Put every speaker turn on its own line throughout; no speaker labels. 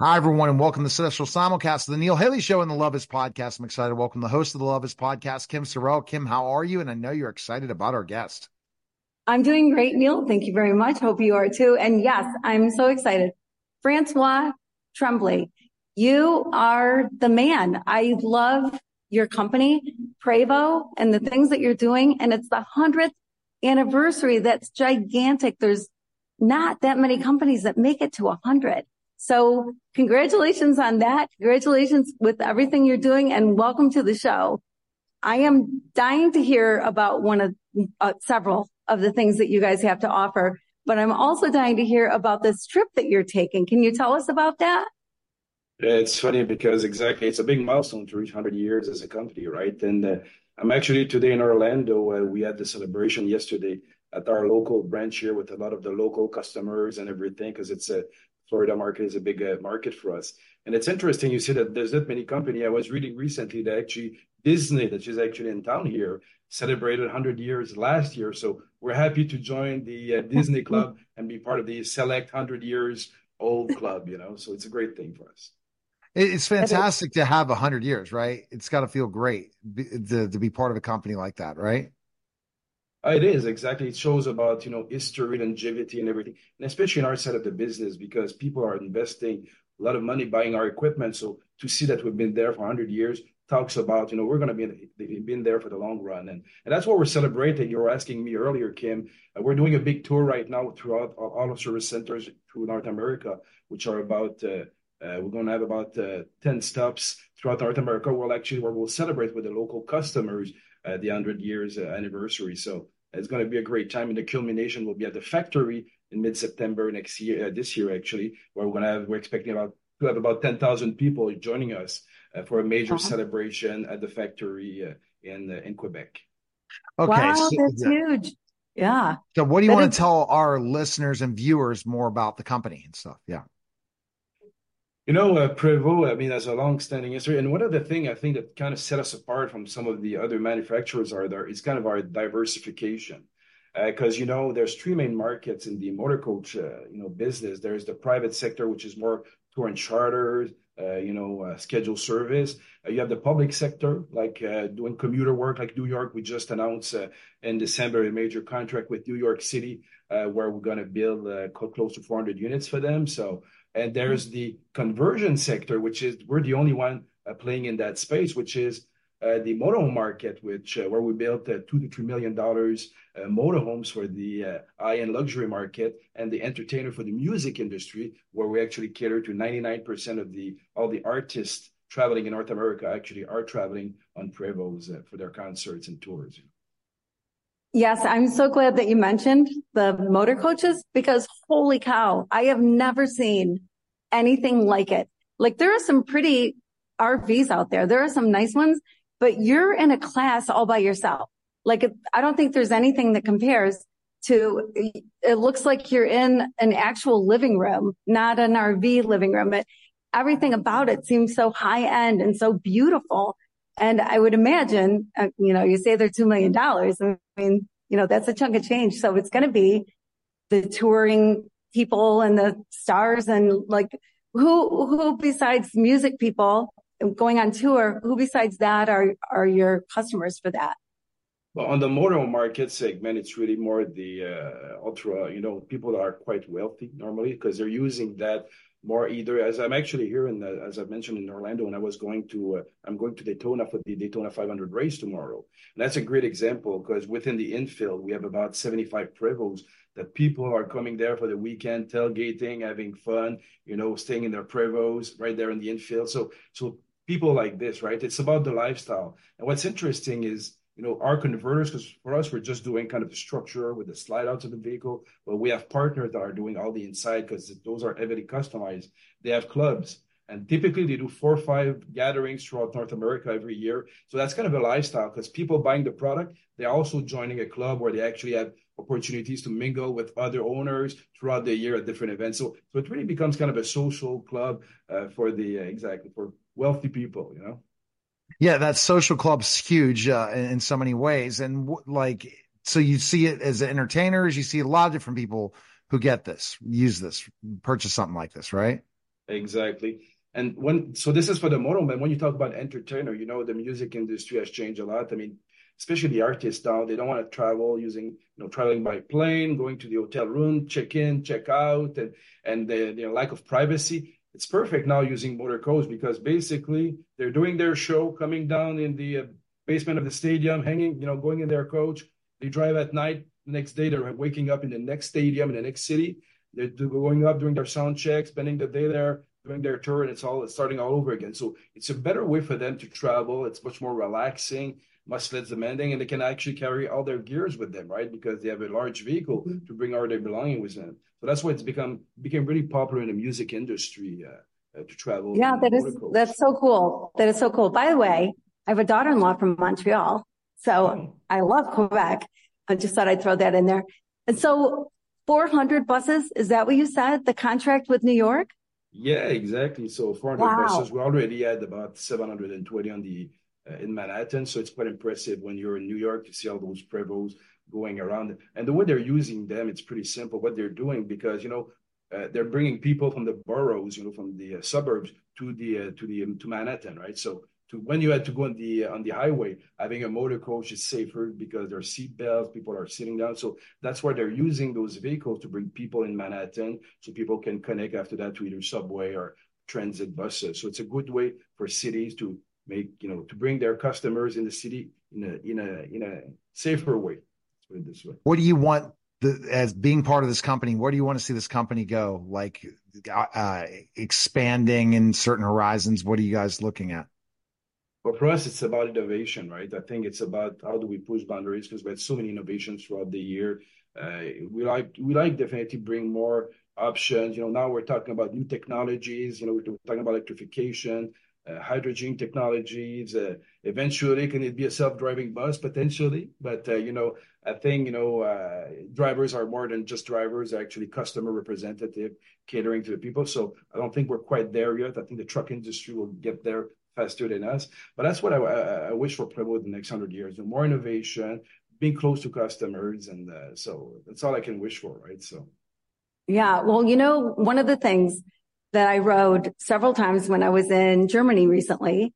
Hi, everyone, and welcome to the special simulcast of the Neil Haley Show and the Love Is Podcast. I'm excited to welcome the host of the Love Is Podcast, Kim Sorrell. Kim, how are you? And I know you're excited about our guest.
I'm doing great, Neil. Thank you very much. Hope you are too. And yes, I'm so excited. Francois Tremblay, you are the man. I love your company, Prevost, and the things that you're doing. And it's the 100th anniversary. That's gigantic. There's not that many companies that make it to 100. So congratulations on that. Congratulations with everything you're doing and welcome to the show. I am dying to hear about one of uh, several of the things that you guys have to offer, but I'm also dying to hear about this trip that you're taking. Can you tell us about that?
Yeah, it's funny because exactly it's a big milestone to reach 100 years as a company, right? And uh, I'm actually today in Orlando. Uh, we had the celebration yesterday at our local branch here with a lot of the local customers and everything because it's a Florida market is a big uh, market for us. And it's interesting you see that there's not many company. I was reading recently that actually Disney, that is actually in town here, celebrated 100 years last year. So we're happy to join the uh, Disney Club and be part of the select 100 years old club, you know. So it's a great thing for us.
It's fantastic to have 100 years, right? It's got to feel great to, to be part of a company like that, right?
It is exactly. It shows about you know history, longevity, and everything, and especially in our side of the business because people are investing a lot of money buying our equipment. So to see that we've been there for 100 years talks about you know we're going to be been there for the long run, and and that's what we're celebrating. You were asking me earlier, Kim. Uh, we're doing a big tour right now throughout all of service centers through North America, which are about. Uh, uh, we're going to have about uh, 10 stops throughout North America. We'll actually where we'll celebrate with the local customers the 100 years anniversary. So it's going to be a great time. And the culmination will be at the factory in mid-September next year, uh, this year actually, where we're going to have, we're expecting about to have about 10,000 people joining us uh, for a major uh-huh. celebration at the factory uh, in uh, in Quebec.
Okay, wow, so, that's yeah. huge. Yeah.
So, what do you that want is- to tell our listeners and viewers more about the company and stuff? Yeah.
You know, uh, Prevost, I mean, has a long-standing history. And one of the things I think that kind of set us apart from some of the other manufacturers are there is kind of our diversification. Because, uh, you know, there's three main markets in the motor coach, uh, you know, business. There's the private sector, which is more tour and charters, uh, you know, scheduled service. You have the public sector, like doing commuter work, like New York. We just announced in December a major contract with New York City, where we're going to build close to 400 units for them. So and there's the conversion sector, which is we're the only one uh, playing in that space, which is uh, the motorhome market, which uh, where we built uh, two to three million dollars uh, motorhomes for the uh, high-end luxury market, and the entertainer for the music industry, where we actually cater to 99% of the all the artists traveling in North America actually are traveling on Prevost uh, for their concerts and tours.
Yes, I'm so glad that you mentioned the motor coaches because holy cow, I have never seen anything like it. Like there are some pretty RVs out there. There are some nice ones, but you're in a class all by yourself. Like I don't think there's anything that compares to, it looks like you're in an actual living room, not an RV living room. But everything about it seems so high end and so beautiful. And I would imagine, uh, you know, you say they're $2 million. I mean, you know, that's a chunk of change. So it's going to be the touring people and the stars and like who, who besides music people going on tour, who besides that are, are your customers for that?
Well, on the motor market segment, it's really more the uh, ultra, you know, people that are quite wealthy normally because they're using that more either as I'm actually here in the, as I mentioned in Orlando, and I was going to, uh, I'm going to Daytona for the Daytona 500 race tomorrow. And that's a great example because within the infield, we have about 75 Prevosts that people are coming there for the weekend, tailgating, having fun, you know, staying in their Prevosts right there in the infield. So, so people like this, right? It's about the lifestyle. And what's interesting is you know, our converters, because for us, we're just doing kind of the structure with the slide outs of the vehicle, but we have partners that are doing all the inside because those are heavily customized. They have clubs, and typically they do four or five gatherings throughout North America every year. So that's kind of a lifestyle because people buying the product, they're also joining a club where they actually have opportunities to mingle with other owners throughout the year at different events. So, so it really becomes kind of a social club uh, for the uh, exactly for wealthy people, you know.
Yeah, that social club's huge uh, in, in, so many ways, and w- like so you see it as entertainers. You see a lot of different people who get this, use this, purchase something like this, right?
Exactly. And when so this is for the motorhome, but when you talk about entertainer, you know, the music industry has changed a lot. I mean, especially the artists now, they don't want to travel using, you know, traveling by plane, going to the hotel room, check in, check out, and and the lack of privacy. It's perfect now using motor coach because basically they're doing their show, coming down in the uh, basement of the stadium, hanging, you know, going in their coach. They drive at night. The next day, they're waking up in the next stadium, in the next city. They're going up, doing their sound check spending the day there, doing their tour, and it's all starting all over again. So it's a better way for them to travel. It's much more relaxing, much less demanding, and they can actually carry all their gears with them, right? Because they have a large vehicle mm-hmm. to bring all their belongings with them. So that's why it's become became really popular in the music industry uh, uh, to travel.
Yeah, that is, that's so cool. That is so cool. By the way, I have a daughter-in-law from Montreal, so oh. I love Quebec. I just thought I'd throw that in there. And so 400 buses, is that what you said, the contract with New York?
Yeah, exactly. So 400 buses. We already had about 720 on the uh, in Manhattan. So it's quite impressive when you're in New York to see all those Prevosts going around. And the way they're using them, it's pretty simple what they're doing because, you know, uh, they're bringing people from the boroughs, you know, from the uh, suburbs to the to the um, to Manhattan, right? So when you had to go on the on the highway, having a motor coach is safer because there are seat belts, people are sitting down. So that's why they're using those vehicles to bring people in Manhattan so people can connect after that to either subway or transit buses. So it's a good way for cities to make, you know, to bring their customers in the city in a safer way. Let's put it this way.
What do you want as being part of this company? Where do you want to see this company go? Like uh, uh, expanding in certain horizons? What are you guys looking at?
For us, it's about innovation, right? I think it's about how do we push boundaries because we had so many innovations throughout the year. Uh, we like we like definitely bring more options. You know, now we're talking about new technologies. You know, we're talking about electrification, uh, hydrogen technologies. Uh, eventually, can it be a self-driving bus potentially? But, you know, I think, you know, drivers are more than just drivers, actually customer representative catering to the people. So I don't think we're quite there yet. I think the truck industry will get there faster than us. But that's what I wish for Prevost in the next 100 years. More innovation, being close to customers. And uh, so that's all I can wish for, right? So.
Yeah. Well, you know, one of the things that I rode several times when I was in Germany recently,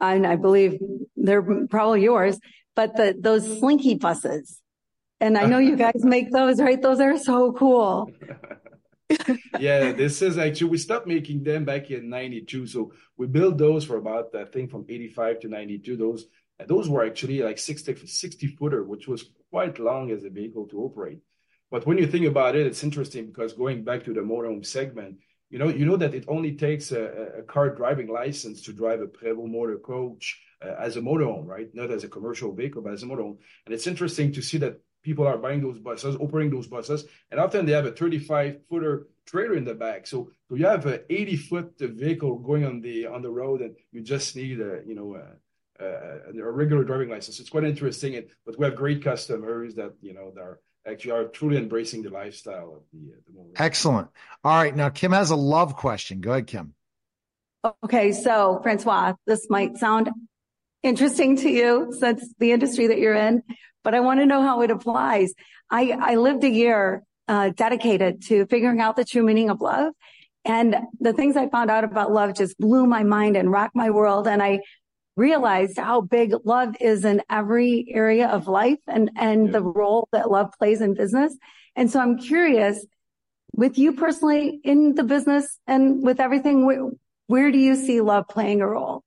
and I believe they're probably yours, but those Slinky buses. And I know you guys make those, right? Those are so cool.
Yeah, this is actually, we stopped making them back in '92. So we built those for about, I think, from '85 to '92. Those those were actually like 60 60 footer, which was quite long as a vehicle to operate. But when you think about it, it's interesting because going back to the motorhome segment, you know, you know that it only takes a car driving license to drive a Prevost motor coach uh, as a motorhome, right? Not as a commercial vehicle, but as a motorhome. And it's interesting to see that people are buying those buses, operating those buses. And often they have a 35-footer trailer in the back. So so you have an 80-foot vehicle going on the on the road and you just need a, you know, a a regular driving license. It's quite interesting. and But we have great customers that, you know, that are actually are truly embracing the lifestyle of the uh, motorhome.
Excellent. All right. Now, Kim has a love question. Go ahead, Kim.
Okay. So, François, this might sound interesting to you since the industry that you're in, but I want to know how it applies. I I lived a year uh, dedicated to figuring out the true meaning of love. And the things I found out about love just blew my mind and rocked my world. And I realized how big love is in every area of life and, and the role that love plays in business. And so I'm curious, with you personally in the business and with everything, where do you see love playing a role?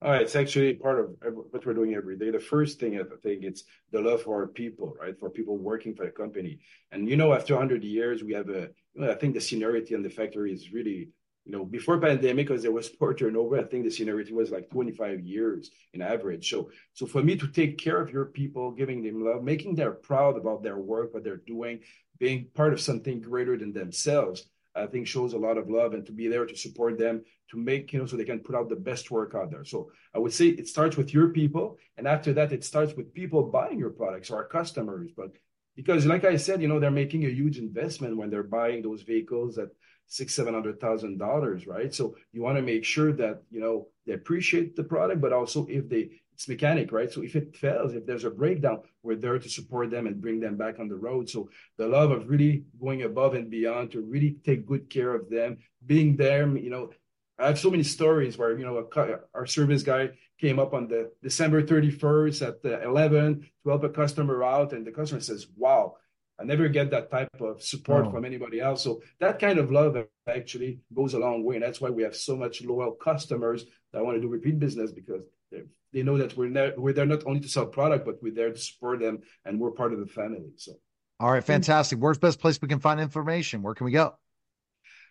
It's actually part of what we're doing every day. The first thing I think it's the love for our people, right? For people working for the company. And, you know, after 100 years, we have a, I think the seniority in the factory is really, you know, before pandemic, because there was poor turnover, I think the seniority was like 25 years in average. So, so for me to take care of your people, giving them love, making them proud about their work, what they're doing, being part of something greater than themselves, I think shows a lot of love and to be there to support them, to make, you know, so they can put out the best work out there. So I would say it starts with your people. And after that, it starts with people buying your products, our customers. But because, like I said, you know, they're making a huge investment when they're buying those vehicles that six, seven hundred thousand dollars, right? So you want to make sure that you know they appreciate the product, but also if they it's mechanic, right? So if it fails, if there's a breakdown, we're there to support them and bring them back on the road. So the love of really going above and beyond to really take good care of them, being there, you know, I have so many stories where you know a, our service guy came up on the December 31st at the 11 to help a customer out, and the customer says, "Wow, I never get that type of support oh. from anybody else." So that kind of love actually goes a long way, and that's why we have so much loyal customers that want to do repeat business because they know that we're there, we're there not only to sell product, but we're there to support them, and we're part of the family. So,
all right, fantastic. Where's best place we can find information? Where can we go?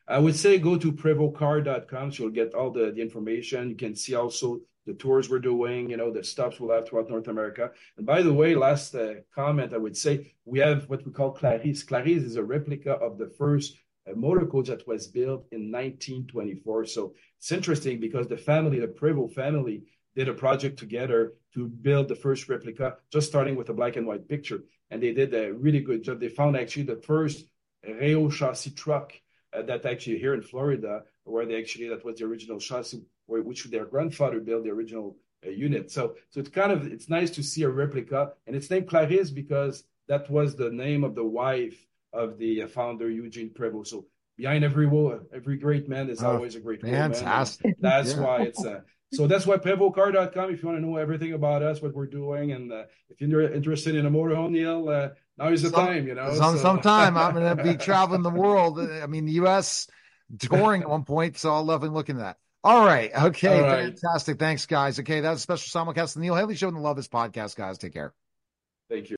I would say go to prevostcar.com. So you'll get all the, the information. You can see also the tours we're doing, you know, the stops we'll have throughout North America. And by the way, last uh, comment I would say we have what we call Clarisse. Clarisse is a replica of the first uh, motor coach that was built in 1924. So it's interesting because the family, the Prevost family, did a project together to build the first replica, just starting with a black and white picture. And they did a really good job. They found actually the first Reo chassis truck uh, that actually here in Florida, where they actually that was the original chassis, which their grandfather built the original uh, unit. So so it's kind of it's nice to see a replica, and it's named Clarisse because that was the name of the wife of the uh, founder Eugene Prevost. So behind every every great man is oh, always a great man.
fantastic.
woman. That's yeah. why it's a so that's why PrevostCar.com. If you want to know everything about us, what we're doing, and uh, if you're interested in a motorhome, Neil, uh, now is the some, time. You know,
some, so. sometime I'm going to be traveling the world. I mean, the U.S. touring at one point, so I'll love and looking at that. All right, okay, All right. fantastic. Thanks, guys. Okay, that's a special simulcast the Neil Haley Show and the Love Is podcast, guys. Take care.
Thank you.